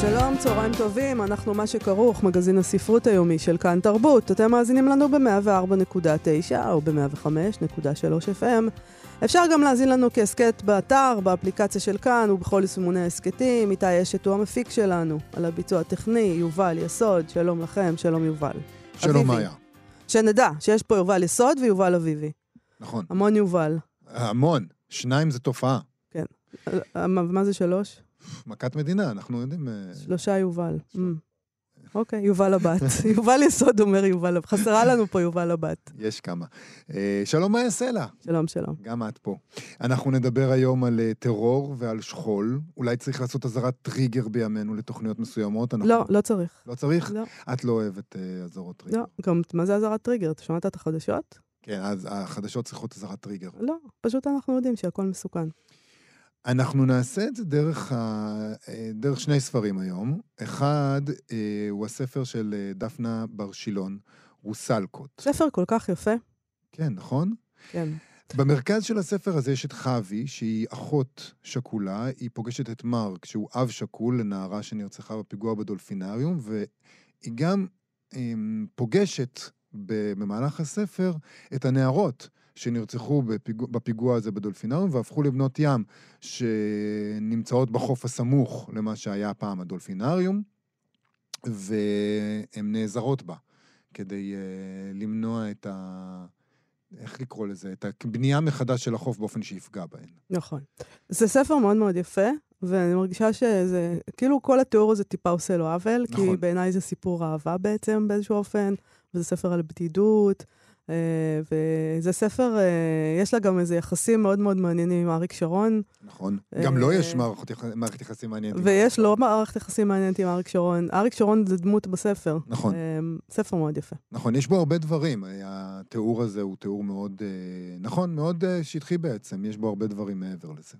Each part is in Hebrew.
שלום, צהריים טובים, אנחנו מה שכרוך, מגזין הספרות היומי של כאן תרבות. אתם מאזינים לנו ב-104.9 או ב-105.3 FM. אפשר גם להאזין לנו כהסכת באתר, באפליקציה של כאן ובכל יישומוני ההסכתים. איתי אשת הוא המפיק שלנו, על הביצוע הטכני, יובל יסוד, שלום לכם, שלום יובל. שלום מאיה. שנדע שיש פה יובל יסוד ויובל אביבי. נכון. המון יובל. המון. שניים זה תופעה. כן. מה זה שלוש? מכת מדינה, אנחנו יודעים... אה, שלושה יובל. Mm. אוקיי, יובל הבת. יובל יסוד אומר יובל, הבת. חסרה לנו פה יובל הבת. יש כמה. אה, שלום מאיה סלע. שלום, שלום. גם את פה. אנחנו נדבר היום על אה, טרור ועל שכול. אולי צריך לעשות אזהרת טריגר בימינו לתוכניות מסוימות. לא, לא צריך. לא צריך? לא. את לא אוהבת אזהרות טריגר. לא, גם מה זה אזהרת טריגר? אתה שמעת את החדשות? כן, אז החדשות צריכות אזהרת טריגר. לא, פשוט אנחנו יודעים שהכל מסוכן. אנחנו נעשה את זה דרך, ה... אה, דרך שני ספרים היום. אחד אה, הוא הספר של אה, דפנה בר שילון, רוסלקות. ספר כל כך יפה. כן, נכון? כן. במרכז של הספר הזה יש את חוי, שהיא אחות שכולה, היא פוגשת את מרק, שהוא אב שכול לנערה שנרצחה בפיגוע בדולפינריום, והיא גם אה, פוגשת במהלך הספר את הנערות. שנרצחו בפיגוע, בפיגוע הזה בדולפינריום והפכו לבנות ים שנמצאות בחוף הסמוך למה שהיה פעם הדולפינריום, והן נעזרות בה כדי uh, למנוע את ה... איך לקרוא לזה? את הבנייה מחדש של החוף באופן שיפגע בהן. נכון. זה ספר מאוד מאוד יפה, ואני מרגישה שזה, כאילו כל התיאור הזה טיפה עושה לו עוול, נכון. כי בעיניי זה סיפור אהבה בעצם באיזשהו אופן, וזה ספר על בדידות. אה, וזה ספר, אה, יש לה גם איזה יחסים מאוד מאוד מעניינים עם אריק שרון. נכון. גם לו לא יש מערכת יחסים מעניינת. ויש לו מערכת יחסים מעניינת עם אריק שרון. אריק שרון זה דמות בספר. נכון. אה, ספר מאוד יפה. נכון, יש בו הרבה דברים. התיאור הזה הוא תיאור מאוד, נכון, מאוד שטחי בעצם. יש בו הרבה דברים מעבר לזה.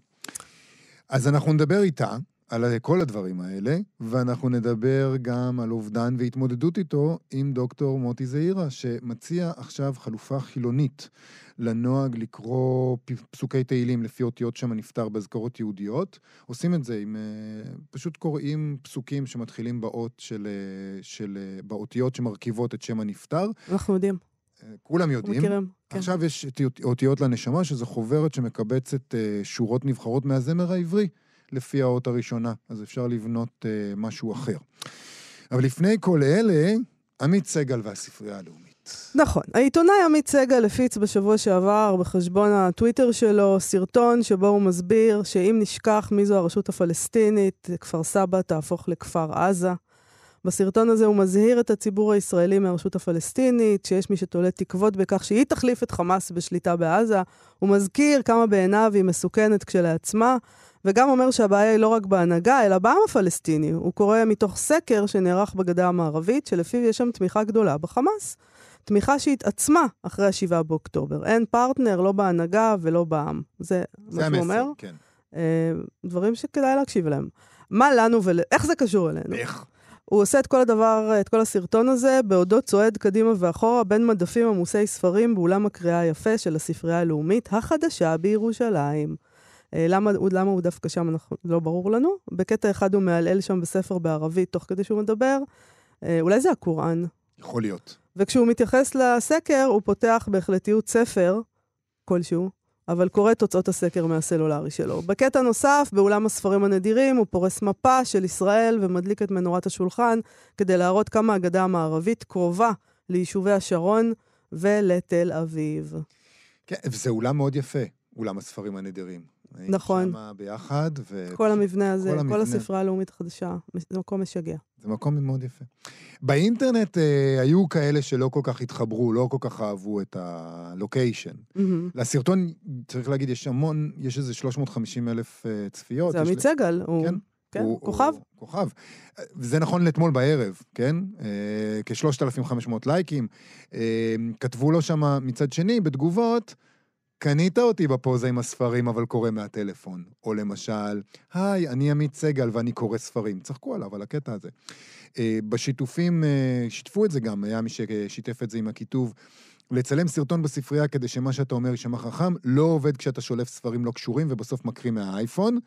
אז אנחנו נדבר איתה. על כל הדברים האלה, ואנחנו נדבר גם על אובדן והתמודדות איתו עם דוקטור מוטי זעירה, שמציע עכשיו חלופה חילונית לנוהג לקרוא פסוקי תהילים לפי אותיות שם הנפטר באזכרות יהודיות. עושים את זה עם... אה, פשוט קוראים פסוקים שמתחילים באות של... אה, של אה, באותיות שמרכיבות את שם הנפטר. אנחנו יודעים. כולם יודעים. מכירים, כן. עכשיו יש אותיות לנשמה, שזו חוברת שמקבצת שורות נבחרות מהזמר העברי. לפי האות הראשונה, אז אפשר לבנות uh, משהו אחר. אבל לפני כל אלה, עמית סגל והספרייה הלאומית. נכון. העיתונאי עמית סגל הפיץ בשבוע שעבר בחשבון הטוויטר שלו סרטון שבו הוא מסביר שאם נשכח מי זו הרשות הפלסטינית, כפר סבא תהפוך לכפר עזה. בסרטון הזה הוא מזהיר את הציבור הישראלי מהרשות הפלסטינית, שיש מי שתולה תקוות בכך שהיא תחליף את חמאס בשליטה בעזה. הוא מזכיר כמה בעיניו היא מסוכנת כשלעצמה, וגם אומר שהבעיה היא לא רק בהנהגה, אלא בעם הפלסטיני. הוא קורא מתוך סקר שנערך בגדה המערבית, שלפיו יש שם תמיכה גדולה בחמאס. תמיכה שהתעצמה אחרי ה-7 באוקטובר. אין פרטנר, לא בהנהגה ולא בעם. זה, זה מה שהוא אומר. כן. אה, דברים שכדאי להקשיב להם. מה לנו ואיך זה קשור אלינו? איך? הוא עושה את כל הדבר, את כל הסרטון הזה, בעודו צועד קדימה ואחורה בין מדפים עמוסי ספרים באולם הקריאה היפה של הספרייה הלאומית החדשה בירושלים. אה, למה, למה הוא דווקא שם, אנחנו, לא ברור לנו. בקטע אחד הוא מהלל שם בספר בערבית, תוך כדי שהוא מדבר. אה, אולי זה הקוראן. יכול להיות. וכשהוא מתייחס לסקר, הוא פותח בהחלטיות ספר כלשהו, אבל קורא תוצאות הסקר מהסלולרי שלו. בקטע נוסף, באולם הספרים הנדירים, הוא פורס מפה של ישראל ומדליק את מנורת השולחן כדי להראות כמה הגדה המערבית קרובה ליישובי השרון ולתל אביב. כן, וזה אולם מאוד יפה, אולם הספרים הנדירים. נכון. שם ביחד. ו... כל המבנה הזה, כל, המבנה... כל הספרה הלאומית החדשה, זה מקום משגע. זה מקום מאוד יפה. באינטרנט אה, היו כאלה שלא כל כך התחברו, לא כל כך אהבו את הלוקיישן. Mm-hmm. לסרטון, צריך להגיד, יש המון, יש איזה 350 אלף אה, צפיות. זה עמית סגל, הוא... כן, כן, הוא- כוכב. הוא כוכב. וזה נכון לאתמול בערב, כן? אה, כ-3,500 לייקים. אה, כתבו לו שם מצד שני, בתגובות, קנית אותי בפוזה עם הספרים, אבל קורא מהטלפון. או למשל, היי, אני עמית סגל ואני קורא ספרים. צחקו עליו, על הקטע הזה. אה, בשיתופים, אה, שיתפו את זה גם, היה מי ששיתף את זה עם הכיתוב. לצלם סרטון בספרייה כדי שמה שאתה אומר יישמע חכם, לא עובד כשאתה שולף ספרים לא קשורים ובסוף מקריא מהאייפון.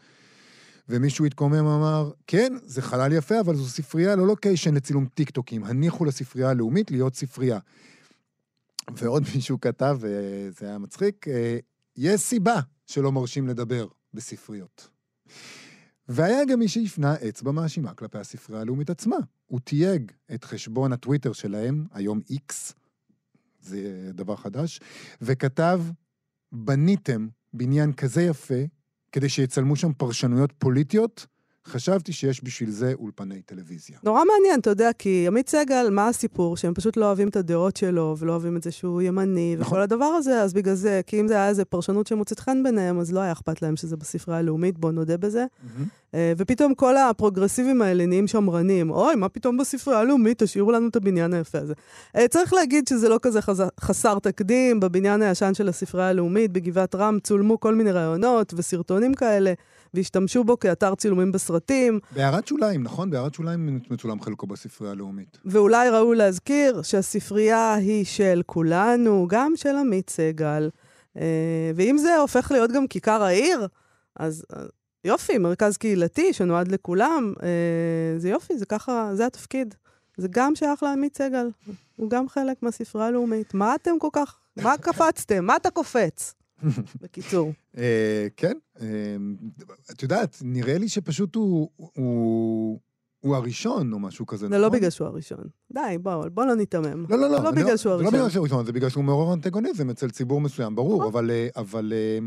ומישהו התקומם אמר, כן, זה חלל יפה, אבל זו ספרייה, לא לוקיישן לצילום טיקטוקים, הניחו לספרייה הלאומית להיות ספרייה. ועוד מישהו כתב, וזה היה מצחיק, אה, יש סיבה שלא מרשים לדבר בספריות. והיה גם מי שהפנה אצבע מאשימה כלפי הספרייה הלאומית עצמה. הוא תייג את חשבון הטוויטר שלהם, היום X, זה דבר חדש, וכתב, בניתם בניין כזה יפה, כדי שיצלמו שם פרשנויות פוליטיות, חשבתי שיש בשביל זה אולפני טלוויזיה. נורא מעניין, אתה יודע, כי עמית סגל, מה הסיפור? שהם פשוט לא אוהבים את הדעות שלו, ולא אוהבים את זה שהוא ימני, נכון. וכל הדבר הזה, אז בגלל זה, כי אם זה היה איזה פרשנות שמוצאת חן ביניהם, אז לא היה אכפת להם שזה בספרייה הלאומית, בואו נודה בזה. אה, ופתאום כל הפרוגרסיבים האלה נהיים שמרנים. אוי, מה פתאום בספרייה הלאומית? תשאירו לנו את הבניין היפה הזה. אה, צריך להגיד שזה לא כזה חז... חסר תקדים. בבניין הישן של הספרייה הלאומית, בגבעת רם, צולמו כל מיני ראיונות וסרטונים כאלה, והשתמשו בו כאתר צילומים בסרטים. בהערת שוליים, נכון? בהערת שוליים מצולם חלקו בספרייה הלאומית. ואולי ראוי להזכיר שהספרייה היא של כולנו, גם של עמית סגל. אה, ואם זה הופך להיות גם כיכר העיר, אז אה, יופי, מרכז קהילתי שנועד לכולם, אה, זה יופי, זה ככה, זה התפקיד. זה גם שייך לעמית סגל, הוא גם חלק מהספרייה הלאומית. מה אתם כל כך, מה קפצתם? מה אתה קופץ? בקיצור. אה, כן, אה, את יודעת, נראה לי שפשוט הוא, הוא, הוא הראשון או משהו כזה, זה נכון? לא בגלל שהוא הראשון. די, בואו, בואו לא ניתמם. לא, לא, לא. לא אני בגלל שהוא זה הראשון. לא בגלל שהוא הראשון, זה בגלל שהוא מעורר אנטגוניזם אצל ציבור מסוים, ברור, נכון. אבל, אה,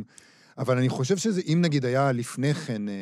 אבל, אני חושב שזה, אם נגיד היה לפני כן, אה,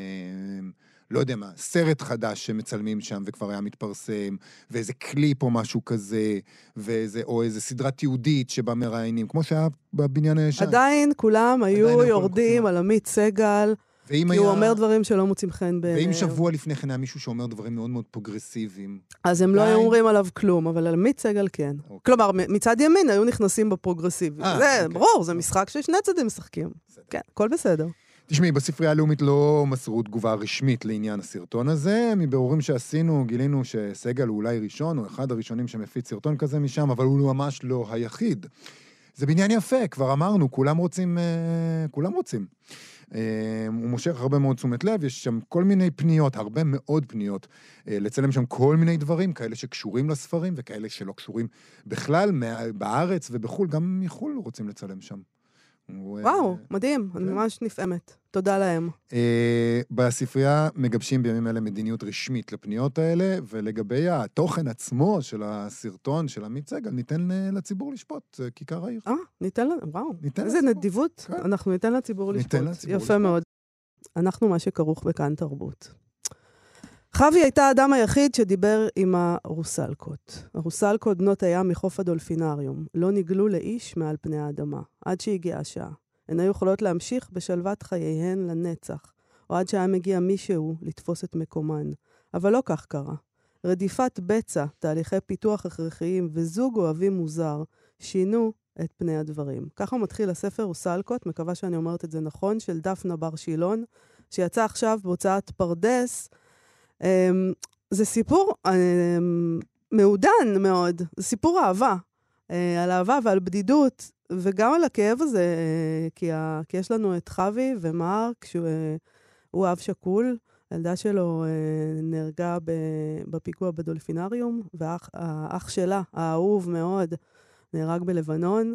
לא יודע מה, סרט חדש שמצלמים שם וכבר היה מתפרסם, ואיזה קליפ או משהו כזה, ואיזה, או איזה סדרת יהודית שבה מראיינים, כמו שהיה בבניין הישן. עדיין כולם היו היו יורדים. על עמית סגל, ואם כי היה... הוא אומר דברים שלא מוצאים חן בעיניהם. ואם שבוע לפני כן היה מישהו שאומר דברים מאוד מאוד פרוגרסיביים, אז הם לא די. היו אומרים עליו כלום, אבל על עמית סגל כן. אוקיי. כלומר, מצד ימין היו נכנסים בפרוגרסיבי. אה, זה אוקיי. ברור, זה משחק ששני צדדים משחקים. בסדר. כן, הכל בסדר. תשמעי, בספרייה הלאומית לא מסרו תגובה רשמית לעניין הסרטון הזה. מבירורים שעשינו, גילינו שסגל הוא אולי ראשון, או אחד הראשונים שמפיץ סרטון כזה משם, אבל הוא ממש לא היחיד. זה בניין יפה, כבר אמרנו, כולם רוצים, אה, כולם רוצים. אה, הוא מושך הרבה מאוד תשומת לב, יש שם כל מיני פניות, הרבה מאוד פניות, אה, לצלם שם כל מיני דברים, כאלה שקשורים לספרים וכאלה שלא קשורים בכלל, בארץ ובחו"ל, גם מחו"ל רוצים לצלם שם. וואו, מדהים, אני כן. ממש נפעמת. תודה להם. אה, בספרייה מגבשים בימים אלה מדיניות רשמית לפניות האלה, ולגבי התוכן עצמו של הסרטון של עמית סגל, ניתן אה, לציבור לשפוט, כיכר העיר. אה, ניתן וואו, ניתן איזה. נדיבות. כן. אנחנו ניתן לציבור לשפוט. ניתן לציבור יפה לשפוט. מאוד. אנחנו מה שכרוך בכאן תרבות. חוי הייתה האדם היחיד שדיבר עם הרוסלקות. הרוסלקות בנות הים מחוף הדולפינריום. לא נגלו לאיש מעל פני האדמה, עד שהגיעה השעה. הן היו יכולות להמשיך בשלוות חייהן לנצח, או עד שהיה מגיע מישהו לתפוס את מקומן. אבל לא כך קרה. רדיפת בצע, תהליכי פיתוח הכרחיים וזוג אוהבים מוזר שינו את פני הדברים. ככה מתחיל הספר רוסלקות, מקווה שאני אומרת את זה נכון, של דפנה בר שילון, שיצא עכשיו בהוצאת פרדס. אמ, זה סיפור אמ, מעודן מאוד, זה סיפור אהבה. אה, על אהבה ועל בדידות, וגם על הכאב הזה, אה, כי, ה, כי יש לנו את חוי ומרק, שהוא אה, אב שכול. הילדה שלו נהרגה בפיגוע בדולפינריום, והאח שלה, האהוב מאוד, נהרג בלבנון.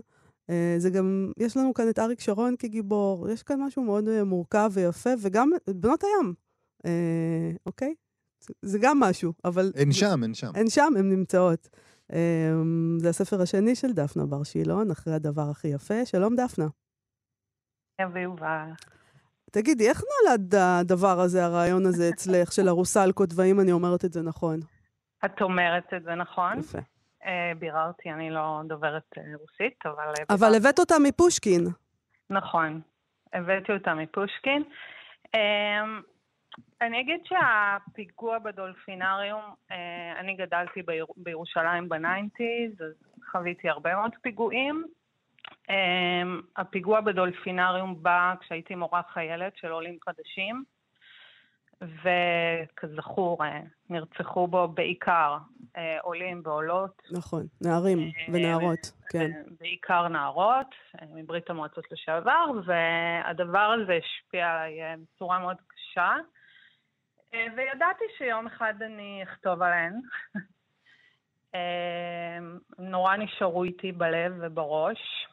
זה גם, יש לנו כאן את אריק שרון כגיבור, יש כאן משהו מאוד מורכב ויפה, וגם בנות הים, אוקיי? זה, גם משהו, אבל... אין שם, אין שם. הן שם, הן נמצאות. אה, זה הספר השני של דפנה בר שילון, אחרי הדבר הכי יפה. שלום, דפנה. ויובל. תגידי, איך נולד הדבר הזה, הרעיון הזה אצלך, של הרוסלקות, והאם אני אומרת את זה נכון? את אומרת את זה נכון. יפה. אה, ביררתי, אני לא דוברת אה, רוסית, אבל... אה, אבל. הבאת אותה מפושקין. נכון. הבאתי אותה מפושקין. אני אגיד שהפיגוע בדולפינריום, אה, אני גדלתי ביר, בירושלים בניינטיז, אז חוויתי הרבה מאוד פיגועים. אה, הפיגוע בדולפינריום בא כשהייתי מורה חיילת של עולים חדשים, וכזכור, אה, נרצחו בו בעיקר עולים ועולות. נכון, נערים ונערות, כן. בעיקר נערות מברית המועצות לשעבר, והדבר הזה השפיע עליי בצורה מאוד קשה. אה, וידעתי שיום אחד אני אכתוב עליהן. אה, נורא נשארו איתי בלב ובראש.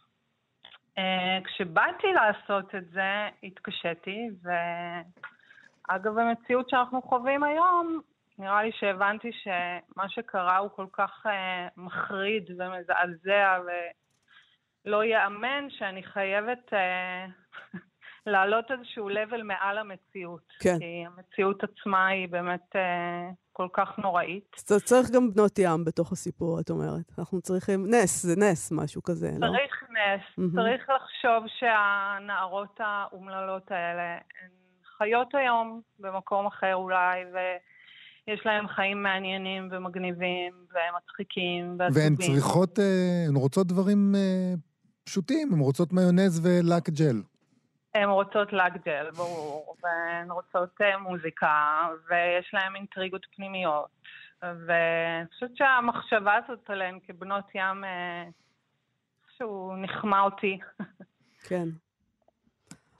אה, כשבאתי לעשות את זה, התקשיתי, ואגב, המציאות שאנחנו חווים היום, נראה לי שהבנתי שמה שקרה הוא כל כך מחריד ומזעזע ולא ייאמן שאני חייבת להעלות איזשהו level מעל המציאות. כן. כי המציאות עצמה היא באמת אה, כל כך נוראית. אז צריך גם בנות ים בתוך הסיפור, את אומרת. אנחנו צריכים, נס, זה נס, משהו כזה, צריך לא? צריך נס. Mm-hmm. צריך לחשוב שהנערות האומללות האלה הן חיות היום במקום אחר אולי, ו... יש להם חיים מעניינים ומגניבים ומצחיקים ועצובים. והן צריכות, אה, הן רוצות דברים אה, פשוטים, הן רוצות מיונז ולאק ג'ל. הן רוצות לגג'ל, ברור, והן רוצות אה, מוזיקה, ויש להן אינטריגות פנימיות. ואני חושבת שהמחשבה הזאת עליהן כבנות ים, איכשהו אה, נחמה אותי. כן.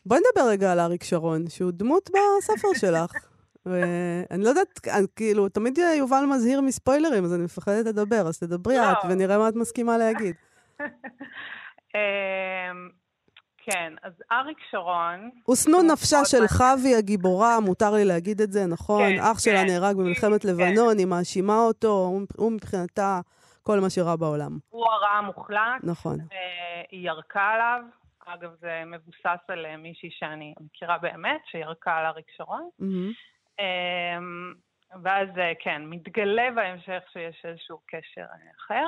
בואי נדבר רגע על אריק שרון, שהוא דמות בספר שלך. ואני לא יודעת, כאילו, תמיד יובל מזהיר מספוילרים, אז אני מפחדת לדבר, אז תדברי לא. את ונראה מה את מסכימה להגיד. אמ, כן, אז אריק שרון... הושנוא נפשה של חווי הגיבורה, מותר לי להגיד את זה, נכון? כן, אח שלה כן, נהרג במלחמת כן. לבנון, היא מאשימה אותו, הוא מבחינתה כל מה שרע בעולם. הוא הרע המוחלט. נכון. היא ירקה עליו. אגב, זה מבוסס על אה, מישהי שאני מכירה באמת, שירקה על אריק שרון. Mm-hmm. ואז, אה, כן, מתגלה בהמשך שיש איזשהו קשר אה, אחר.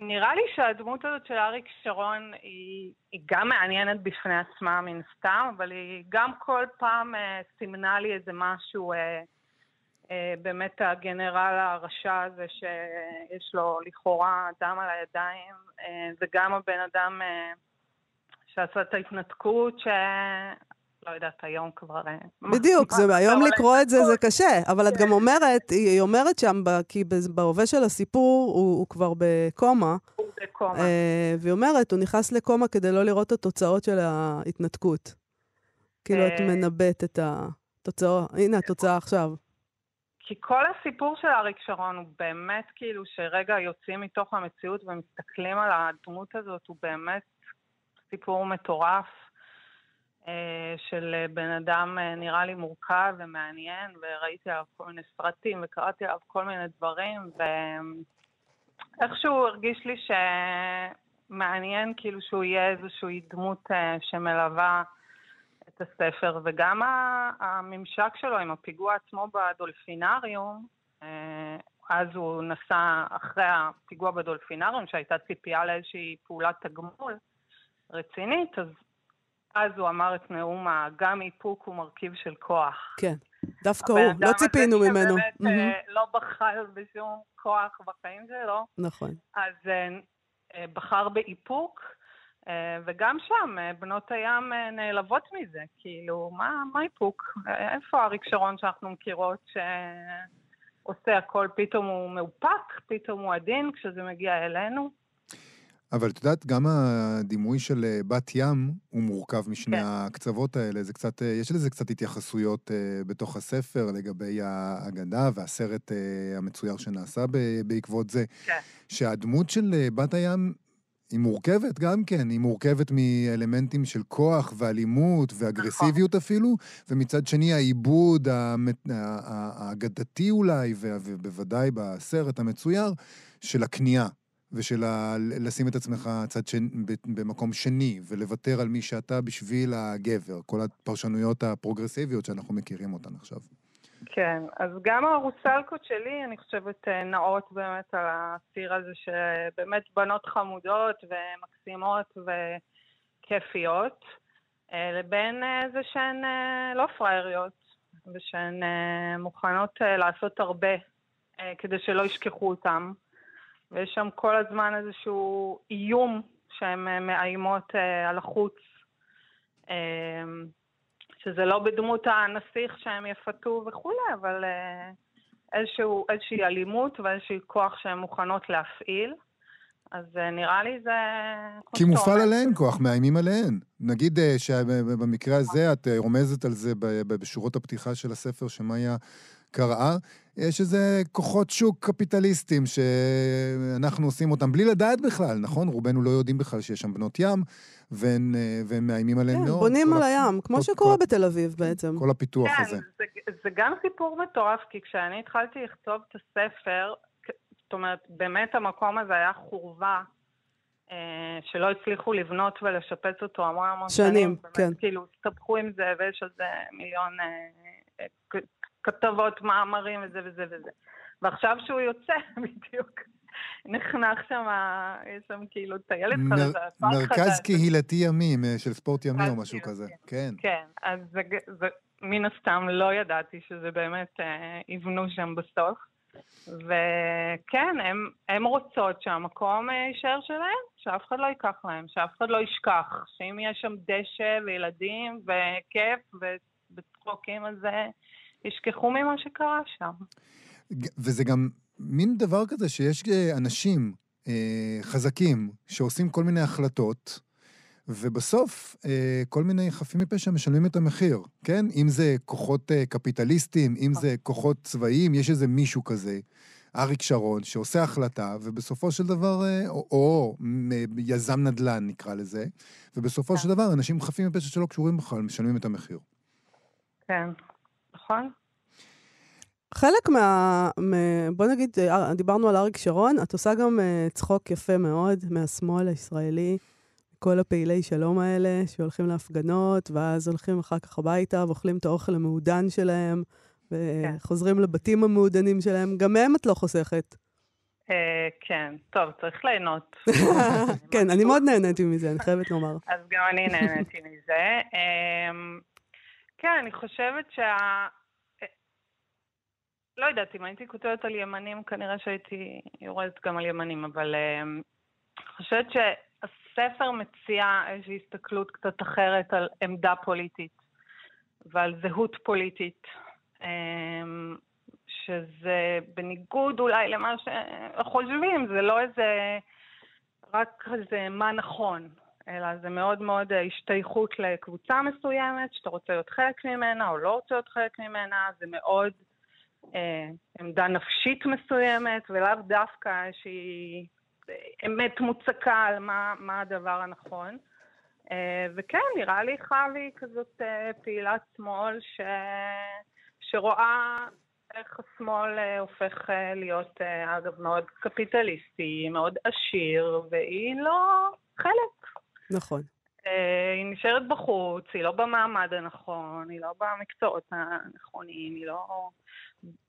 נראה לי שהדמות הזאת של אריק שרון היא, היא גם מעניינת בפני עצמה מן סתם, אבל היא גם כל פעם אה, סימנה לי איזה משהו, אה, אה, באמת הגנרל הרשע הזה שיש לו לכאורה דם על הידיים, אה, וגם הבן אדם אה, שעשה את ההתנתקות, ש... לא יודעת, היום כבר... אה, בדיוק, זה, היום לקרוא את זה זה קשה, אבל את גם אומרת, היא אומרת שם, כי בהווה של הסיפור הוא, הוא כבר בקומה. הוא בקומה. אה, והיא אומרת, הוא נכנס לקומה כדי לא לראות את התוצאות של ההתנתקות. כאילו, את אה, מנבאת את התוצאות, הנה התוצאה עכשיו. כי כל הסיפור של אריק שרון הוא באמת כאילו שרגע יוצאים מתוך המציאות ומסתכלים על הדמות הזאת, הוא באמת סיפור מטורף. אה, של בן אדם אה, נראה לי מורכב ומעניין, וראיתי עליו כל מיני סרטים וקראתי עליו כל מיני דברים, ואיכשהו הרגיש לי שמעניין כאילו שהוא יהיה איזושהי דמות אה, שמלווה את הספר, וגם הממשק שלו עם הפיגוע עצמו בדולפינריום, אז הוא נסע אחרי הפיגוע בדולפינריום, שהייתה ציפייה לאיזושהי פעולת תגמול רצינית, אז אז הוא אמר את נאום ה"גם איפוק הוא מרכיב של כוח". כן, דווקא הוא, לא ציפינו ממנו. הבן אדם הזה שבאמת לא בחר בשום כוח בחיים שלו. נכון. אז uh, בחר באיפוק, וגם שם בנות הים נעלבות מזה. כאילו, מה, מה איפוק? איפה אריק שרון שאנחנו מכירות שעושה הכל, פתאום הוא מאופק, פתאום הוא עדין כשזה מגיע אלינו? אבל את יודעת, גם הדימוי של אה, בת ים הוא מורכב משני כן. הקצוות האלה. זה קצת, אה, יש לזה קצת התייחסויות uh, בתוך הספר לגבי האגדה והסרט המצויר שנעשה בעקבות זה. כן. שהדמות של בת הים היא מורכבת גם כן, היא מורכבת מאלמנטים של כוח ואלימות ואגרסיביות נכון. אפילו, ומצד שני העיבוד האגדתי אולי, ובוודאי בסרט המצויר, של הכניעה. ושל ה... לשים את עצמך צד שני, במקום שני, ולוותר על מי שאתה בשביל הגבר. כל הפרשנויות הפרוגרסיביות שאנחנו מכירים אותן עכשיו. כן, אז גם הרוסלקות שלי, אני חושבת, אה, נעות באמת על הציר הזה שבאמת בנות חמודות ומקסימות וכיפיות. לבין זה שהן לא פראייריות, ושהן מוכנות לעשות הרבה כדי שלא ישכחו אותן. ויש שם כל הזמן איזשהו איום שהן מאיימות על החוץ, שזה לא בדמות הנסיך שהם יפתו וכולי, אבל איזשהו, איזושהי אלימות ואיזשהו כוח שהן מוכנות להפעיל. אז אה, נראה לי זה... כי מופעל עליהן כוח, מאיימים עליהן. נגיד אה, שבמקרה הזה את אה, רומזת על זה בשורות הפתיחה של הספר שמאיה קראה, יש איזה כוחות שוק קפיטליסטיים שאנחנו עושים אותם בלי לדעת בכלל, נכון? רובנו לא יודעים בכלל שיש שם בנות ים, והם, והם מאיימים עליהן כן, מאוד. כן, בונים על הים, כמו שקורה כל, בתל אביב בעצם. כל הפיתוח כן, הזה. זה, זה גם סיפור מטורף, כי כשאני התחלתי לכתוב את הספר, זאת אומרת, באמת המקום הזה היה חורבה, אה, שלא הצליחו לבנות ולשפץ אותו המון המון שנים. שנים, כן. באמת, כאילו, הסתבכו עם זה, ויש על זה מיליון אה, אה, כתבות, מאמרים וזה וזה וזה. ועכשיו שהוא יוצא, בדיוק, נחנך שם, יש שם כאילו טיילת מר, חדשה, מרכז חדש. קהילתי ימים, של ספורט ימי או משהו כזה, כן. כן, אז זה, זה, מן הסתם לא ידעתי שזה באמת אה, יבנו שם בסוף. וכן, הן רוצות שהמקום יישאר שלהם, שאף אחד לא ייקח להם, שאף אחד לא ישכח, שאם יש שם דשא וילדים וכיף וצחוקים, אז ישכחו ממה שקרה שם. וזה גם מין דבר כזה שיש אה, אנשים אה, חזקים שעושים כל מיני החלטות, ובסוף, אה, כל מיני חפים מפשע משלמים את המחיר, כן? אם זה כוחות אה, קפיטליסטיים, אם זה כוחות צבאיים, יש איזה מישהו כזה, אריק שרון, שעושה החלטה, ובסופו של דבר, אה, או, או יזם נדל"ן נקרא לזה, ובסופו של דבר, אנשים חפים מפשע שלא קשורים בכלל משלמים את המחיר. כן, נכון. חלק מה... בוא נגיד, דיברנו על אריק שרון, את עושה גם צחוק יפה מאוד מהשמאל הישראלי. כל הפעילי שלום האלה שהולכים להפגנות, ואז הולכים אחר כך הביתה ואוכלים את האוכל המעודן שלהם, וחוזרים כן. לבתים המעודנים שלהם. גם מהם את לא חוסכת. אה, כן, טוב, צריך ליהנות. כן, אני מאוד נהניתי מזה, אני חייבת לומר. אז גם אני נהניתי מזה. אמ, כן, אני חושבת שה... לא יודעת, אם הייתי כותבת על ימנים, כנראה שהייתי יורדת גם על ימנים, אבל אמ, אני חושבת ש... הספר מציע איזושהי הסתכלות קצת אחרת על עמדה פוליטית ועל זהות פוליטית, אמ, שזה בניגוד אולי למה שחושבים, זה לא איזה, רק איזה מה נכון, אלא זה מאוד מאוד השתייכות לקבוצה מסוימת, שאתה רוצה להיות חלק ממנה או לא רוצה להיות חלק ממנה, זה מאוד עמדה נפשית מסוימת, ולאו דווקא איזושהי אמת מוצקה על מה, מה הדבר הנכון. אה, וכן, נראה לי חווי כזאת אה, פעילת שמאל ש... שרואה איך השמאל אה, הופך להיות, אגב, מאוד קפיטליסטי, מאוד עשיר, והיא לא חלק. נכון. היא נשארת בחוץ, היא לא במעמד הנכון, היא לא במקצועות הנכונים, היא לא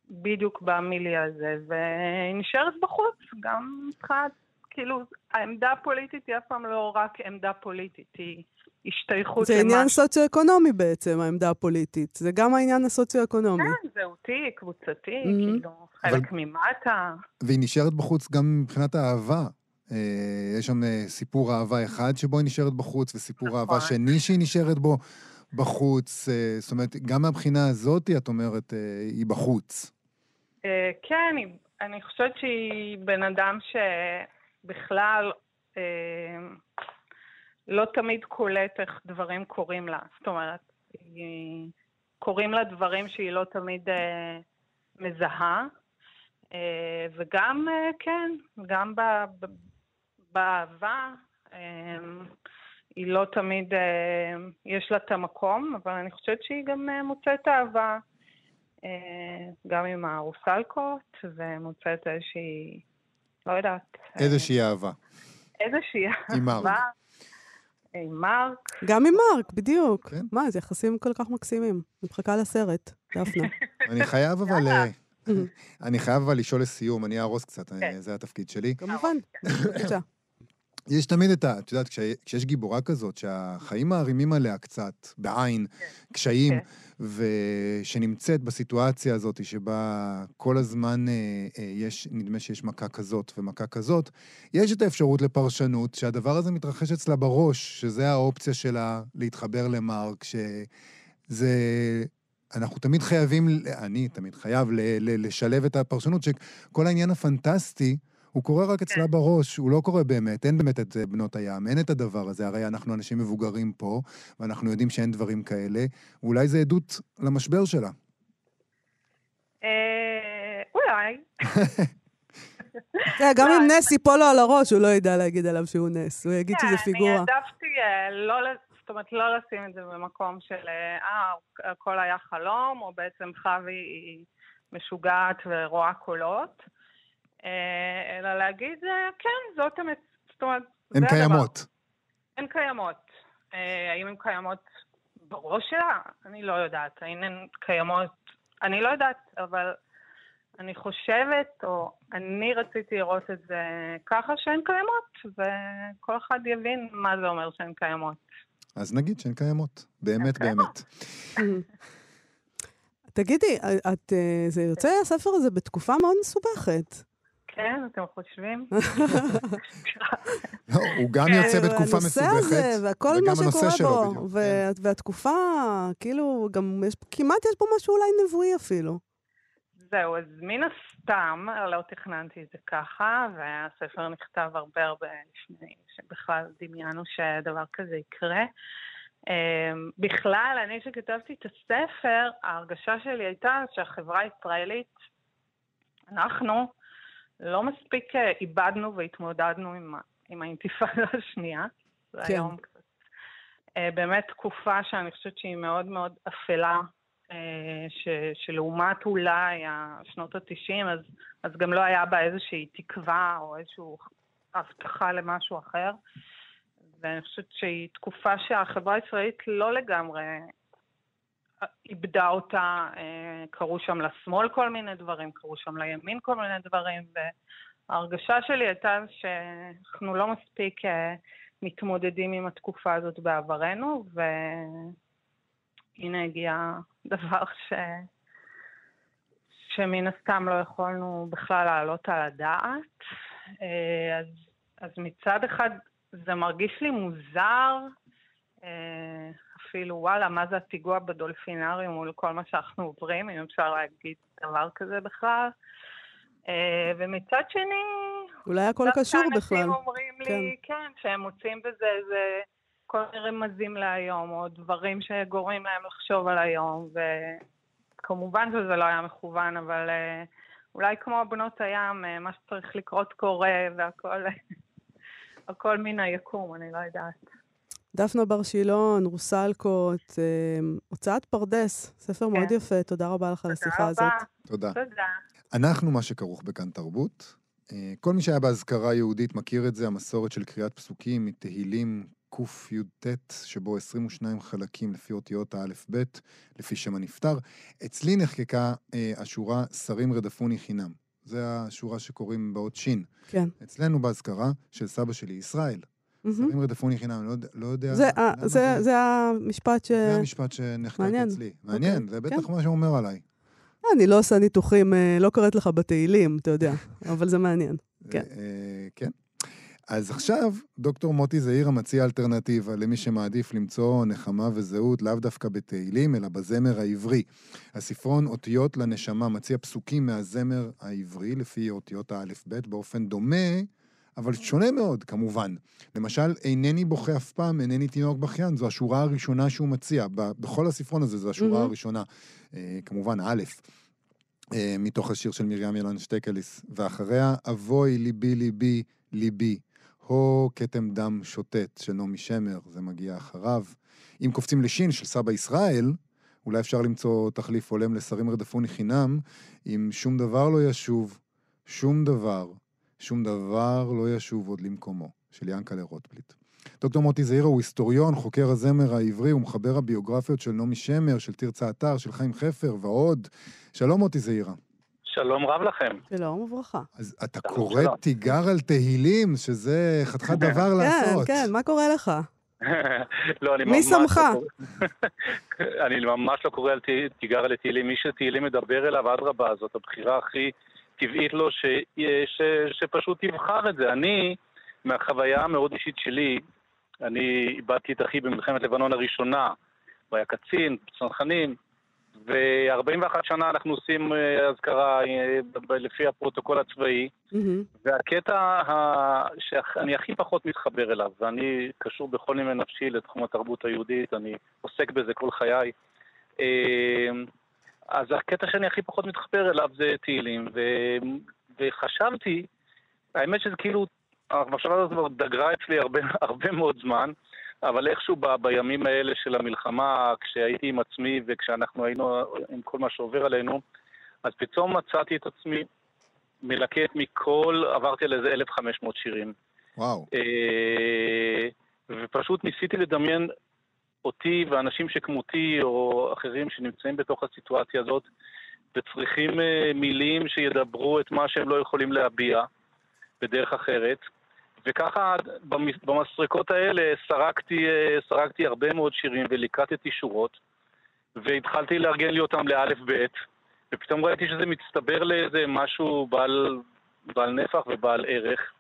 בדיוק במילי הזה, והיא נשארת בחוץ, גם מבחינת כאילו, העמדה הפוליטית היא אף פעם לא רק עמדה פוליטית, היא השתייכות למשהו. זה עניין סוציו-אקונומי בעצם, העמדה הפוליטית. זה גם העניין הסוציו-אקונומי. כן, זהותי, קבוצתי, mm-hmm. כאילו, חלק אבל... ממטה. והיא נשארת בחוץ גם מבחינת האהבה. אה, יש שם אה, סיפור אהבה אחד שבו היא נשארת בחוץ, וסיפור נכון. אהבה שני שהיא נשארת בו בחוץ. אה, זאת אומרת, גם מהבחינה הזאת, את אומרת, היא בחוץ. כן, אני חושבת שהיא בן אדם ש... בכלל אה, לא תמיד קולט איך דברים קורים לה. זאת אומרת, היא, קורים לה דברים שהיא לא תמיד אה, מזהה, אה, וגם, אה, כן, גם ב, ב, באהבה, אה, היא לא תמיד, אה, יש לה את המקום, אבל אני חושבת שהיא גם אה, מוצאת אהבה. אה, גם עם הרוסלקות, ומוצאת איזושהי לא יודעת. איזושהי אהבה. איזושהי אהבה. עם מרק. עם מרק. גם עם מרק, בדיוק. כן. מה, זה יחסים כל כך מקסימים. אני מחכה לסרט, דפנה. אני חייב אבל... אה, אני חייב אבל לשאול לסיום, אני אהרוס קצת, כן. זה התפקיד שלי. כמובן, בבקשה. יש תמיד את ה... את יודעת, כשיש גיבורה כזאת, שהחיים מערימים עליה קצת, בעין, כן. קשיים, כן. ושנמצאת בסיטואציה הזאת, שבה כל הזמן אה, אה, יש, נדמה שיש מכה כזאת ומכה כזאת, יש את האפשרות לפרשנות שהדבר הזה מתרחש אצלה בראש, שזה האופציה שלה להתחבר למרק, שזה... אנחנו תמיד חייבים, אני תמיד חייב ל, ל, לשלב את הפרשנות, שכל העניין הפנטסטי, הוא קורה רק אצלה כן. בראש, הוא לא קורה באמת, אין באמת את בנות הים, אין את הדבר הזה, הרי אנחנו אנשים מבוגרים פה, ואנחנו יודעים שאין דברים כאלה, ואולי זה עדות למשבר שלה. אה, אולי. גם אם נס ייפול לו על הראש, הוא לא ידע להגיד עליו שהוא נס, הוא יגיד שזה פיגורה. כן, אני העדפתי אה, לא, זאת אומרת, לא לשים את זה במקום של, אה, הכל היה חלום, או בעצם חווי היא משוגעת ורואה קולות. אה, אלא להגיד, אה, כן, זאת אמת, זאת אומרת, הן קיימות. הן קיימות. אה, האם הן קיימות בראש שלה? אני לא יודעת. האם הן קיימות? אני לא יודעת, אבל אני חושבת, או אני רציתי לראות את זה ככה שהן קיימות, וכל אחד יבין מה זה אומר שהן קיימות. אז נגיד שהן קיימות. באמת, באמת. תגידי, את, זה יוצא הספר הזה בתקופה מאוד מסובכת. כן, אתם חושבים? לא, הוא גם יוצא כן, בתקופה מסובכת, וכל מה שקורה בו, כן. והתקופה, כאילו, גם יש, כמעט יש פה משהו אולי נבואי אפילו. זהו, אז מן הסתם, לא תכננתי את זה ככה, והספר נכתב הרבה הרבה לפני שבכלל דמיינו שדבר כזה יקרה. אמ, בכלל, אני שכתבתי את הספר, ההרגשה שלי הייתה שהחברה הישראלית, אנחנו, לא מספיק אה, איבדנו והתמודדנו עם, עם האינתיפאדה השנייה. זה כן. היום קצת. אה, באמת תקופה שאני חושבת שהיא מאוד מאוד אפלה, אה, ש, שלעומת אולי שנות ה-90, אז, אז גם לא היה בה איזושהי תקווה או איזושהי הבטחה למשהו אחר. ואני חושבת שהיא תקופה שהחברה הישראלית לא לגמרי איבדה אותה, אה, קרו שם לשמאל כל מיני דברים, קרו שם לימין כל מיני דברים, וההרגשה שלי הייתה שאנחנו לא מספיק אה, מתמודדים עם התקופה הזאת בעברנו, והנה הגיע דבר ש... שמן הסתם לא יכולנו בכלל להעלות על הדעת. אה, אז, אז מצד אחד זה מרגיש לי מוזר, אפילו, וואלה, מה זה הפיגוע בדולפינריום מול כל מה שאנחנו עוברים, אם אפשר להגיד דבר כזה בכלל. אה, ומצד שני... אולי הכל קשור בכלל. אנשים אומרים כן. לי, כן, שהם מוצאים בזה איזה כל מיני רמזים להיום, או דברים שגורמים להם לחשוב על היום, וכמובן שזה לא היה מכוון, אבל אה, אולי כמו בנות הים, אה, מה שצריך לקרות קורה, והכל הכל מן היקום, אני לא יודעת. דפנה בר שילון, רוסלקוט, אה, הוצאת פרדס, ספר כן. מאוד יפה, תודה רבה לך על השיחה הזאת. תודה. תודה. אנחנו מה שכרוך בכאן תרבות. אה, כל מי שהיה באזכרה יהודית מכיר את זה, המסורת של קריאת פסוקים מתהילים קי"ט, שבו 22 חלקים לפי אותיות האלף-בית, לפי שם הנפטר. אצלי נחקקה אה, השורה "שרים רדפוני חינם". זה השורה שקוראים באות שין. כן. אצלנו באזכרה של סבא שלי, ישראל. שרים רדפוני חינם, לא, לא יודע... זה, 아, זה, זה, זה המשפט ש... זה המשפט שנחקק אצלי. מעניין, okay. זה בטח כן. מה שאומר עליי. אני לא עושה ניתוחים, אה, לא קוראת לך בתהילים, אתה יודע, אבל זה מעניין. כן. אה, כן. אז עכשיו, דוקטור מוטי זעירה מציע אלטרנטיבה למי שמעדיף למצוא נחמה וזהות לאו דווקא בתהילים, אלא בזמר העברי. הספרון אותיות לנשמה מציע פסוקים מהזמר העברי, לפי אותיות האלף-בית, באופן דומה אבל שונה מאוד, כמובן. למשל, אינני בוכה אף פעם, אינני תינוק בכיין, זו השורה הראשונה שהוא מציע. בכל הספרון הזה זו השורה mm-hmm. הראשונה. אה, כמובן, א', אה, מתוך השיר של מרים ילן שטקליס, ואחריה, אבוי ליבי ליבי ליבי, הו כתם דם שוטט של נעמי שמר, זה מגיע אחריו. אם קופצים לשין של סבא ישראל, אולי אפשר למצוא תחליף הולם לשרים רדפוני חינם, אם שום דבר לא ישוב, שום דבר, שום דבר לא ישוב עוד למקומו, של ינקלה רוטבליט. דוקטור מוטי זעירה הוא היסטוריון, חוקר הזמר העברי ומחבר הביוגרפיות של נעמי שמר, של תרצה אתר, של חיים חפר ועוד. שלום מוטי זעירה. שלום רב לכם. שלום וברכה. אז אתה קורא תיגר על תהילים, שזה חתיכת דבר לעשות. כן, כן, מה קורה לך? לא, אני מי שמך? אני ממש לא קורא על תיגר על תהילים. מי שתהילים מדבר אליו, אדרבה, זאת הבחירה הכי טבעית לו, ש... ש... שפשוט תבחר את זה. אני, מהחוויה המאוד אישית שלי, אני איבדתי את אחי במלחמת לבנון הראשונה, הוא היה קצין, צנחנים, ו-41 שנה אנחנו עושים אה, אזכרה אה, לפי הפרוטוקול הצבאי, mm-hmm. והקטע שאני הכי פחות מתחבר אליו, ואני קשור בכל נימי נפשי לתחום התרבות היהודית, אני עוסק בזה כל חיי, אה, אז הקטע שאני הכי פחות מתחבר אליו זה תהילים, ו... וחשבתי, האמת שזה כאילו, המחשבה הזאת כבר דגרה אצלי הרבה, הרבה מאוד זמן, אבל איכשהו ב, בימים האלה של המלחמה, כשהייתי עם עצמי וכשאנחנו היינו עם כל מה שעובר עלינו, אז פתאום מצאתי את עצמי מלקט מכל, עברתי על איזה 1,500 שירים. וואו. אה, ופשוט ניסיתי לדמיין אותי ואנשים שכמותי או אחרים שנמצאים בתוך הסיטואציה הזאת וצריכים אה, מילים שידברו את מה שהם לא יכולים להביע בדרך אחרת. וככה במסרקות האלה סרקתי, אה, סרקתי הרבה מאוד שירים וליקטתי שורות, והתחלתי לארגן לי אותם לאלף בית, ופתאום ראיתי שזה מצטבר לאיזה משהו בעל, בעל נפח ובעל ערך.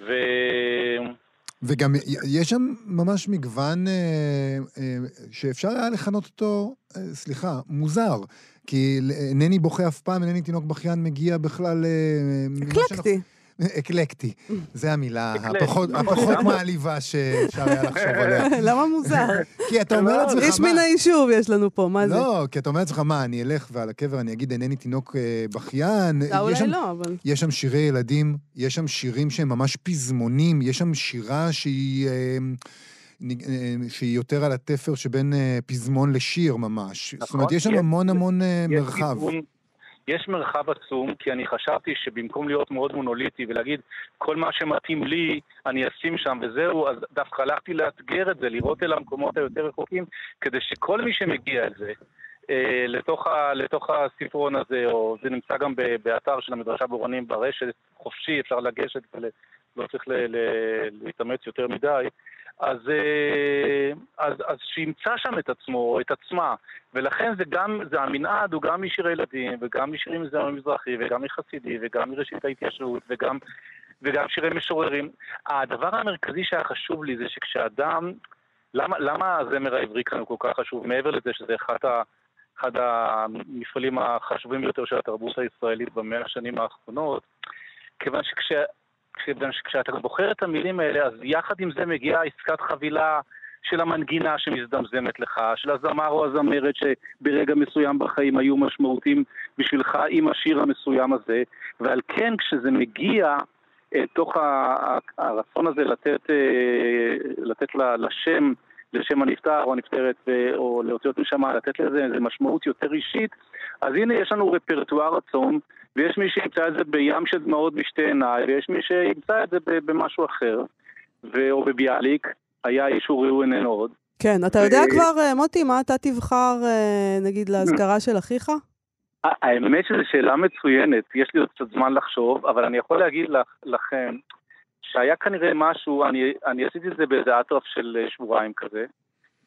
ו... וגם יש שם ממש מגוון אה, אה, שאפשר היה לכנות אותו, אה, סליחה, מוזר. כי אינני בוכה אף פעם, אינני תינוק בכיין מגיע בכלל... אה, אקלקטי. אקלקטי, זו המילה הפחות מעליבה שאפשר היה לחשוב עליה. למה מוזר? כי אתה אומר לעצמך, מה... איש מן היישוב יש לנו פה, מה זה? לא, כי אתה אומר לעצמך, מה, אני אלך ועל הקבר אני אגיד, אינני תינוק אה, בכיין. לא, אולי לא, אבל... יש שם שירי ילדים, יש שם שירים שהם ממש פזמונים, יש שם שירה שהיא... אה, שהיא יותר על התפר שבין פזמון לשיר ממש. זאת אומרת, נכון, יש שם המון המון מרחב. יש מרחב עצום, כי אני חשבתי שבמקום להיות מאוד מונוליטי ולהגיד כל מה שמתאים לי, אני אשים שם וזהו, אז דווקא הלכתי לאתגר את זה, לראות אל המקומות היותר רחוקים, כדי שכל מי שמגיע אל זה, אה, לתוך, ה, לתוך הספרון הזה, או זה נמצא גם באתר של המדרשה בורנים ברשת, חופשי, אפשר לגשת ולא צריך להתאמץ יותר מדי, אז, אה, אז, אז שימצא שם את עצמו, את עצמה. ולכן זה גם, זה המנעד הוא גם משירי ילדים, וגם משירים מזרם המזרחי, וגם מחסידי, וגם מראשית ההתיישבות, וגם, וגם שירי משוררים. הדבר המרכזי שהיה חשוב לי זה שכשאדם, למה, למה הזמר העברי כאן הוא כל כך חשוב? מעבר לזה שזה אחד, ה, אחד המפעלים החשובים ביותר של התרבות הישראלית במאה השנים האחרונות, כיוון שכש... כשאתה בוחר את המילים האלה, אז יחד עם זה מגיעה עסקת חבילה של המנגינה שמזדמזמת לך, של הזמר או הזמרת שברגע מסוים בחיים היו משמעותיים בשבילך עם השיר המסוים הזה, ועל כן כשזה מגיע אה, תוך הרצון הזה לתת, אה, לתת לשם, לשם הנפטר או הנפטרת, או להוציא אותו משם, לתת לזה איזה משמעות יותר אישית, אז הנה יש לנו רפרטואר עצום ויש מי שימצא את זה בים של דמעות בשתי עיניי, ויש מי שימצא את זה במשהו אחר, ו... או בביאליק, היה איש אורי איננו עוד. כן, אתה יודע ו... כבר, אה, מוטי, מה אתה תבחר, אה, נגיד, לאזכרה של אחיך? האמת שזו שאלה מצוינת, יש לי עוד קצת זמן לחשוב, אבל אני יכול להגיד לכם שהיה כנראה משהו, אני, אני עשיתי את זה באיזה אטרף של אה, שבועיים כזה,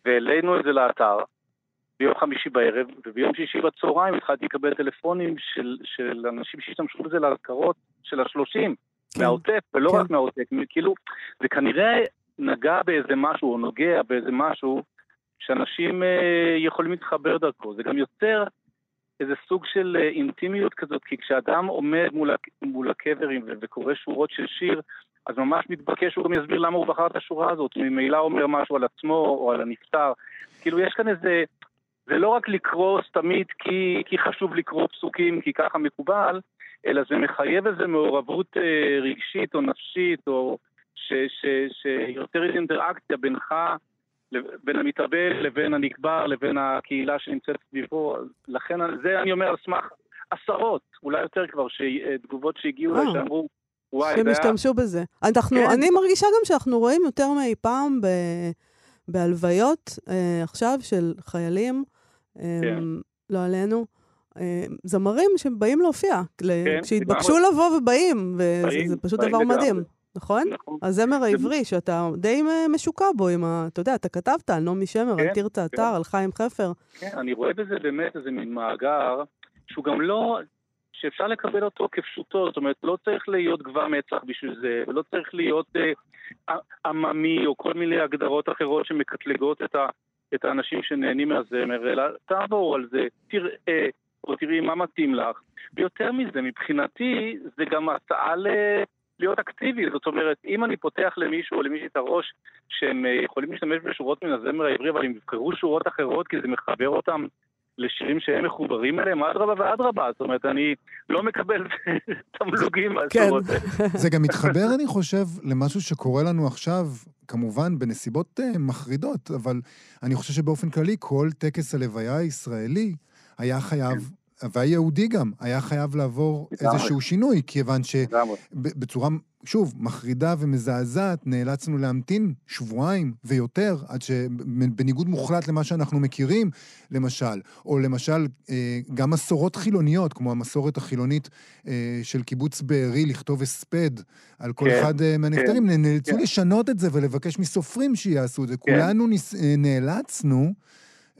והעלינו את זה לאתר, ביום חמישי בערב, וביום שישי בצהריים התחלתי לקבל טלפונים של, של אנשים שהשתמשו בזה להזכרות של השלושים, כן. מהעוטף, ולא כן. רק מהעוטף, כאילו, זה כנראה נגע באיזה משהו, או נוגע באיזה משהו, שאנשים אה, יכולים להתחבר דרכו. זה גם יוצר איזה סוג של אה, אינטימיות כזאת, כי כשאדם עומד מול, מול הקברים וקורא שורות של שיר, אז ממש מתבקש שהוא גם יסביר למה הוא בחר את השורה הזאת, ממילא אומר משהו על עצמו או על הנפטר. כאילו יש כאן איזה זה לא רק לקרוא סתמית כי, כי חשוב לקרוא פסוקים, כי ככה מקובל, אלא זה מחייב איזו מעורבות אה, רגשית או נפשית, או שיותר אינטראקציה בינך, בין המתאבל לבין הנקבר, לבין הקהילה שנמצאת סביבו. לכן זה אני אומר על סמך עשרות, אולי יותר כבר, ש... אה, תגובות שהגיעו אליי שאמרו, וואי, שהם השתמשו בזה. אנחנו, כן. אני מרגישה גם שאנחנו רואים יותר מאי פעם ב... בהלוויות אה, עכשיו של חיילים. כן. אמ, לא עלינו. הזמרים שבאים להופיע, כן, כשהתבקשו לבוא ובאים, וזה פשוט דבר מדהים. נכון? נכון. הזמר העברי, שאתה די משוקע בו עם ה... אתה יודע, אתה כתבת על נעמי שמר, כן, על תרצה אתר, כן. על חיים חפר. כן, אני רואה בזה באמת איזה מין מאגר, שהוא גם לא... שאפשר לקבל אותו כפשוטו, זאת אומרת, לא צריך להיות גבר מצח בשביל זה, ולא צריך להיות אה, עממי או כל מיני הגדרות אחרות שמקטלגות את, ה, את האנשים שנהנים מהזמר, אלא תעבור על זה, תראה, או תראי מה מתאים לך. ויותר מזה, מבחינתי, זה גם הצעה ל... להיות אקטיבי, זאת אומרת, אם אני פותח למישהו או למישהי את הראש שהם אה, יכולים להשתמש בשורות מן הזמר העברי, אבל הם יבחרו שורות אחרות כי זה מחבר אותם לשירים שהם מחוברים אליהם, אדרבה ואדרבה. זאת אומרת, אני לא מקבל תמלוגים מהשורות כן. זה גם מתחבר, אני חושב, למשהו שקורה לנו עכשיו, כמובן בנסיבות uh, מחרידות, אבל אני חושב שבאופן כללי, כל טקס הלוויה הישראלי היה חייב והיהודי גם היה חייב לעבור איזשהו שינוי, כיוון שבצורה, שוב, מחרידה ומזעזעת, נאלצנו להמתין שבועיים ויותר, עד שבניגוד מוחלט למה שאנחנו מכירים, למשל, או למשל, אה, גם מסורות חילוניות, כמו המסורת החילונית אה, של קיבוץ בארי, לכתוב הספד על כל כן, אחד אה, מהנפטרים, כן, נאלצו כן. לשנות את זה ולבקש מסופרים שיעשו את זה. כן. כולנו נאלצנו...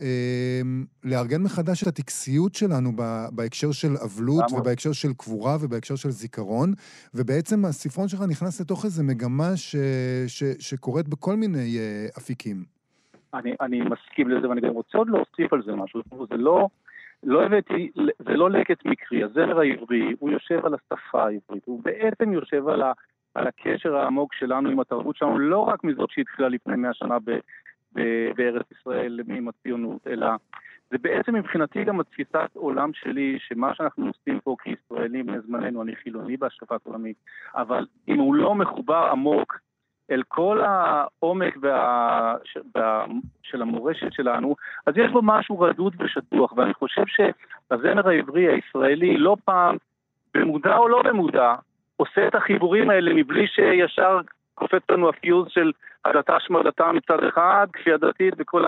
אמ, לארגן מחדש את הטקסיות שלנו בהקשר של אבלות ובהקשר של קבורה ובהקשר של זיכרון, ובעצם הספרון שלך נכנס לתוך איזו מגמה ש, ש, שקורית בכל מיני uh, אפיקים. אני, אני מסכים לזה, ואני גם רוצה עוד להוסיף על זה משהו. זה לא, לא הבאתי, זה לא לקט מקרי. הזמר העברי, הוא יושב על השפה העברית, הוא בעצם יושב על, ה, על הקשר העמוק שלנו עם התרבות שלנו, לא רק מזאת שהתחילה לפני מאה שנה בארץ ישראל עם הציונות, אלא זה בעצם מבחינתי גם התפיסת עולם שלי, שמה שאנחנו עושים פה כישראלים בזמננו, אני חילוני בהשקפת עולמי, אבל אם הוא לא מחובר עמוק אל כל העומק וה... של המורשת שלנו, אז יש בו משהו רדוד ושטוח, ואני חושב שהזמר העברי הישראלי לא פעם, במודע או לא במודע, עושה את החיבורים האלה מבלי שישר קופץ לנו הפיוז של הדתה השמדתה מצד אחד, כפייה דתית וכל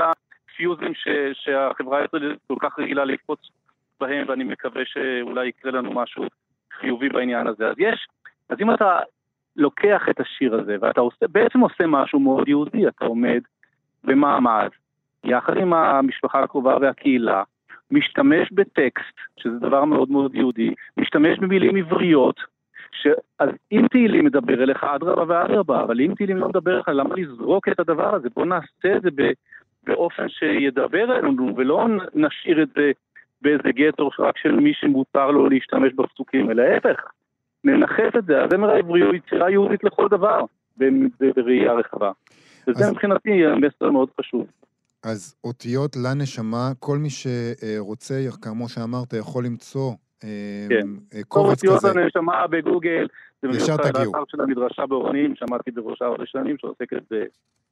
הפיוזים ש, שהחברה הישראלית כל כך רגילה לקפוץ בהם, ואני מקווה שאולי יקרה לנו משהו חיובי בעניין הזה. אז יש, אז אם אתה לוקח את השיר הזה, ואתה עושה, בעצם עושה משהו מאוד יהודי, אתה עומד במעמד, יחד עם המשפחה הקרובה והקהילה, משתמש בטקסט, שזה דבר מאוד מאוד יהודי, משתמש במילים עבריות, ש... אז אם תהילים מדבר אליך, אדרבה ואדרבה, אבל אם תהילים לא מדבר אליך, למה לזרוק את הדבר הזה? בוא נעשה את זה באופן שידבר אלינו, ולא נשאיר את זה באיזה גטו רק של מי שמותר לו להשתמש בפסוקים, אלא ההפך, ננחף את זה. הזמר העברי הוא יצירה יהודית לכל דבר, בראייה רחבה. וזה אז... מבחינתי מסר מאוד חשוב. אז אותיות לנשמה, כל מי שרוצה, כאמור שאמרת, יכול למצוא כן. אה, קובץ כזה. אותיות הנשמה בגוגל. ישר תגיעו. זה של המדרשה באורנים, שמעתי בראשה הרבה שנים, שעוסקת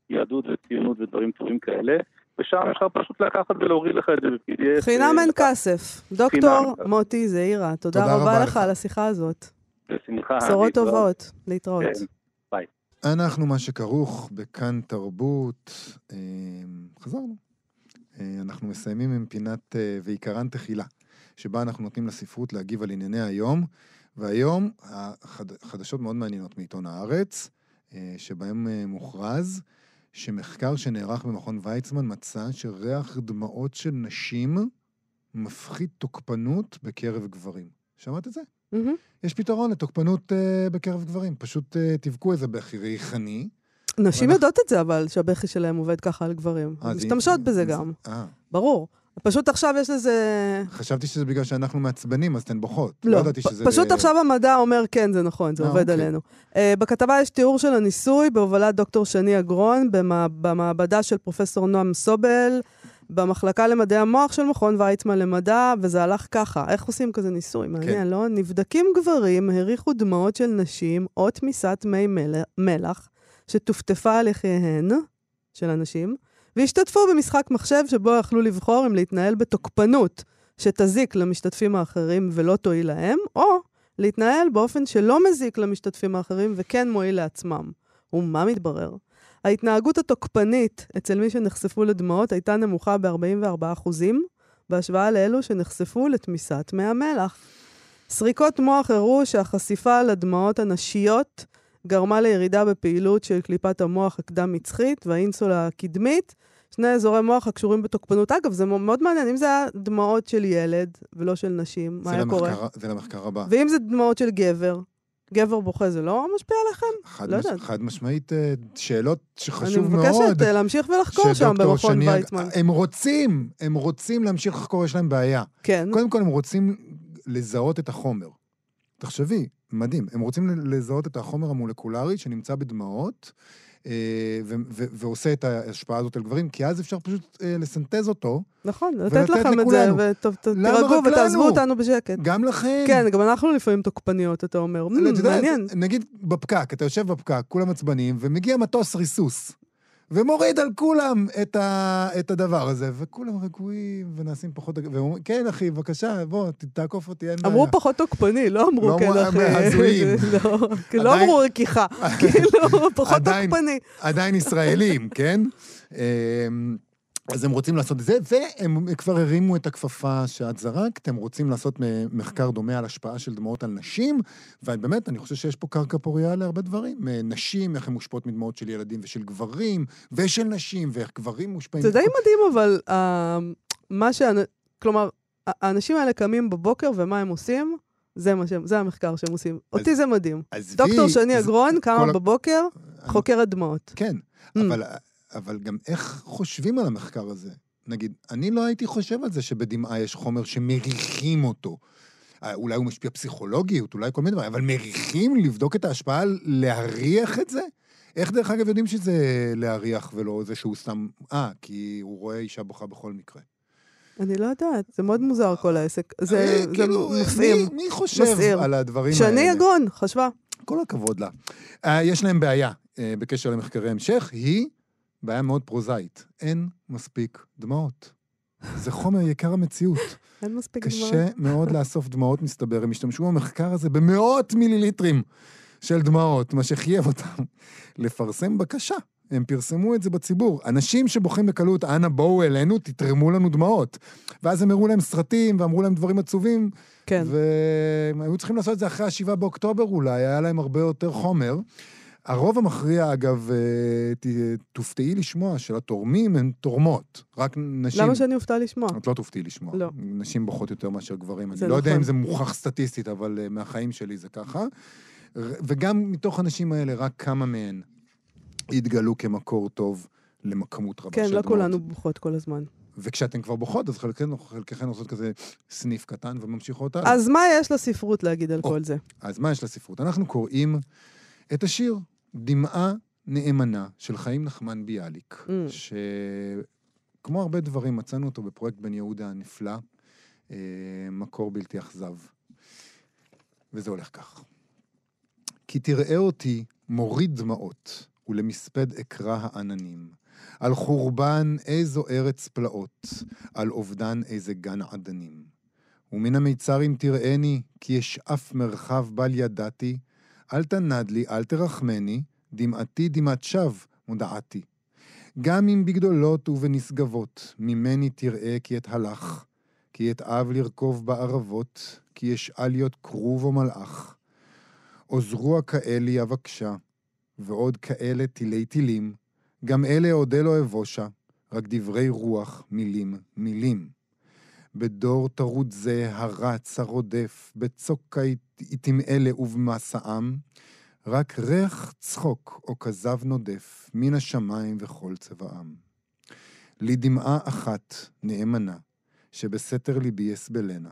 ביהדות וציונות ודברים טובים כאלה. ושם אפשר פשוט לקחת ולהוריד לך את זה ב-PDF. חינם אין כסף. דוקטור מוטי זעירה, תודה רבה לך על השיחה הזאת. בשמחה. בשורות טובות. להתראות. כן, ביי. אנחנו מה שכרוך בכאן תרבות. אה, חזרנו. אה, אנחנו מסיימים עם פינת ועיקרן תחילה. שבה אנחנו נותנים לספרות להגיב על ענייני היום, והיום החדשות מאוד מעניינות מעיתון הארץ, אה, שבהם אה, מוכרז שמחקר שנערך במכון ויצמן מצא שריח דמעות של נשים מפחית תוקפנות בקרב גברים. שמעת את זה? Mm-hmm. יש פתרון לתוקפנות uh, בקרב גברים. פשוט uh, תבכו איזה בכי ריחני. נשים ואנחנו... יודעות את זה, אבל שהבכי שלהם עובד ככה על גברים. משתמשות בזה גם. ברור. פשוט עכשיו יש לזה... חשבתי שזה בגלל שאנחנו מעצבנים, אז אתן בוכות. לא, לא ידעתי שזה... פשוט עכשיו המדע אומר, כן, זה נכון, זה 아, אה, עובד אוקיי. עלינו. Uh, בכתבה יש תיאור של הניסוי בהובלת דוקטור שני אגרון במע... במעבדה של פרופסור נועם סובל, במחלקה למדעי המוח של מכון ויצמן למדע, וזה הלך ככה. איך עושים כזה ניסוי? מעניין, כן. לא? נבדקים גברים, הריחו דמעות של נשים או תמיסת מי מלח שטופטפה על יחיהן של אנשים. והשתתפו במשחק מחשב שבו יכלו לבחור אם להתנהל בתוקפנות שתזיק למשתתפים האחרים ולא תועיל להם, או להתנהל באופן שלא מזיק למשתתפים האחרים וכן מועיל לעצמם. ומה מתברר? ההתנהגות התוקפנית אצל מי שנחשפו לדמעות הייתה נמוכה ב-44%, בהשוואה לאלו שנחשפו לתמיסת מי המלח. סריקות מוח הראו שהחשיפה לדמעות הנשיות גרמה לירידה בפעילות של קליפת המוח הקדם-מצחית והאינסולה הקדמית, שני אזורי מוח הקשורים בתוקפנות. אגב, זה מאוד מעניין, אם זה היה דמעות של ילד ולא של נשים, מה היה למחקר, קורה? זה למחקר הבא. ואם זה דמעות של גבר, גבר בוכה, זה לא משפיע עליכם? חד, לא מש... יודעת. חד משמעית, אה, שאלות אני שחשוב מבקשת מאוד. אה, להמשיך ולחקור שם במכון שני- ויצמן. הם רוצים, הם רוצים להמשיך לחקור, יש להם בעיה. כן. קודם כל, הם רוצים לזהות את החומר. תחשבי, מדהים. הם רוצים לזהות את החומר המולקולרי שנמצא בדמעות, אה, ו- ו- ועושה את ההשפעה הזאת על גברים, כי אז אפשר פשוט אה, לסנטז אותו, נכון, לתת לכם את זה, ותירגעו רק ותעזבו? אותנו בשקט. גם לכם. כן, גם אנחנו לפעמים תוקפניות, אתה אומר. "מ, את יודעת, מעניין. נגיד בפקק, אתה יושב בפקק, כולם עצבניים, ומגיע מטוס ריסוס, ומוריד על כולם את, ה, את הדבר הזה, וכולם רגועים ונעשים פחות... ואומרים, כן, אחי, בבקשה, בוא, תעקוף אותי, אין בעיה. אמרו פחות תוקפני, לא אמרו לא כן, אחי. הזויים. לא, לא אמרו רכיכה, כאילו, פחות תוקפני. עדיין ישראלים, כן? אז הם רוצים לעשות את זה, והם כבר הרימו את הכפפה שאת זרקת, הם רוצים לעשות מחקר דומה על השפעה של דמעות על נשים, ובאמת, אני חושב שיש פה קרקע פורייה להרבה דברים. נשים, איך הן מושפעות מדמעות של ילדים ושל גברים, ושל נשים, ואיך גברים מושפעים... זה די מדהים, אבל אה, מה ש... כלומר, האנשים האלה קמים בבוקר, ומה הם עושים? זה מה שהם, זה המחקר שהם עושים. אותי זה מדהים. דוקטור שני אגרון קמה בבוקר, חוקרת דמעות. כן, Mm. אבל, אבל גם איך חושבים על המחקר הזה? נגיד, אני לא הייתי חושב על זה שבדמעה יש חומר שמריחים אותו. אה, אולי הוא משפיע פסיכולוגיות, אולי כל מיני דברים, אבל מריחים לבדוק את ההשפעה על להריח את זה? איך דרך אגב יודעים שזה להריח ולא זה שהוא סתם... אה, כי הוא רואה אישה בוכה בכל מקרה. אני לא יודעת, זה מאוד מוזר כל העסק. אה, זה זה כאילו, מפעים. מי, מי חושב מסעיר. על הדברים האלה? שני אגרון, חשבה. כל הכבוד לה. יש להם בעיה בקשר למחקרי המשך, היא בעיה מאוד פרוזאית. אין מספיק דמעות. זה חומר יקר המציאות. אין מספיק דמעות. קשה מאוד לאסוף דמעות, מסתבר. הם השתמשו במחקר הזה במאות מיליליטרים של דמעות, מה שחייב אותם לפרסם בקשה. הם פרסמו את זה בציבור. אנשים שבוכים בקלות, אנא בואו אלינו, תתרמו לנו דמעות. ואז הם הראו להם סרטים ואמרו להם דברים עצובים, כן. והם היו צריכים לעשות את זה אחרי ה-7 באוקטובר אולי, היה להם הרבה יותר חומר. הרוב המכריע, אגב, אה, תופתעי לשמוע שלתורמים הן תורמות. רק נשים... למה שאני אופתע לשמוע? את לא תופתעי לשמוע. לא. נשים בוכות יותר מאשר גברים. אני לא יודע נכון. אם זה מוכח סטטיסטית, אבל uh, מהחיים שלי זה ככה. וגם מתוך הנשים האלה, רק כמה מהן התגלו כמקור טוב לכמות רבה כן, של לא דמעות. כולנו בוכות כל הזמן. וכשאתן כבר בוכות, אז חלקכן, חלקכן עושות כזה סניף קטן וממשיכות הלאה. אז מה יש לספרות להגיד על או. כל זה? אז מה יש לספרות? אנחנו קוראים את השיר דמעה נאמנה של חיים נחמן ביאליק, Mm. שכמו הרבה דברים, מצאנו אותו בפרויקט בן יהודה הנפלא, אה, מקור בלתי אכזב. וזה הולך כך. כי תראה אותי מוריד דמעות, ולמספד אקרא העננים. על חורבן איזו ארץ פלאות, על אובדן איזה גן עדנים. ומן המיצר אם תראני, כי יש אף מרחב בל ידעתי, אל תנד לי, אל תרחמני, דמעתי דמעת שווא מודעתי. גם אם בגדולות ובנשגבות, ממני תראה כי את הלך, כי את אב לרכוב בערבות, כי יש להיות כרוב או מלאך. עוזרו כאלי אבקשה, ועוד כאלה תילי תילים, גם אלה אודה לא אבושה, רק דברי רוח, מילים, מילים. בדור טרוד זה הרץ, הרודף, בצוק העיתים אלה ובמסעם, רק ריח צחוק או כזב נודף, מן השמיים וכל צבעם. לי דמעה אחת נאמנה, שבסתר ליבי אסבלנה,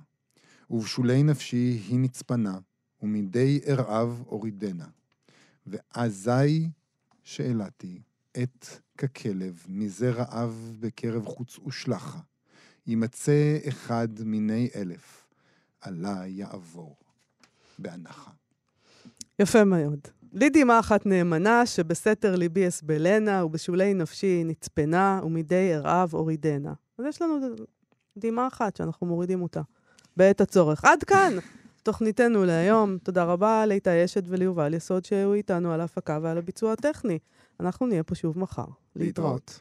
ובשולי נפשי היא נצפנה, ומדי ארעב אורידנה. ואזי שאלתי, את ככלב, מזה רעב בקרב חוץ ושלחה. יימצא אחד מיני אלף, עלי יעבור באנחה. יפה מאוד. לי דמעה אחת נאמנה, שבסתר ליבי אסבלנה, ובשולי נפשי נצפנה, ומדי ארעב אורידנה. אז יש לנו דמעה אחת שאנחנו מורידים אותה בעת הצורך. עד כאן תוכניתנו להיום. תודה רבה לאיתי אשת וליובל יסוד שהיו איתנו על ההפקה ועל הביצוע הטכני. אנחנו נהיה פה שוב מחר. להתראות. להתראות.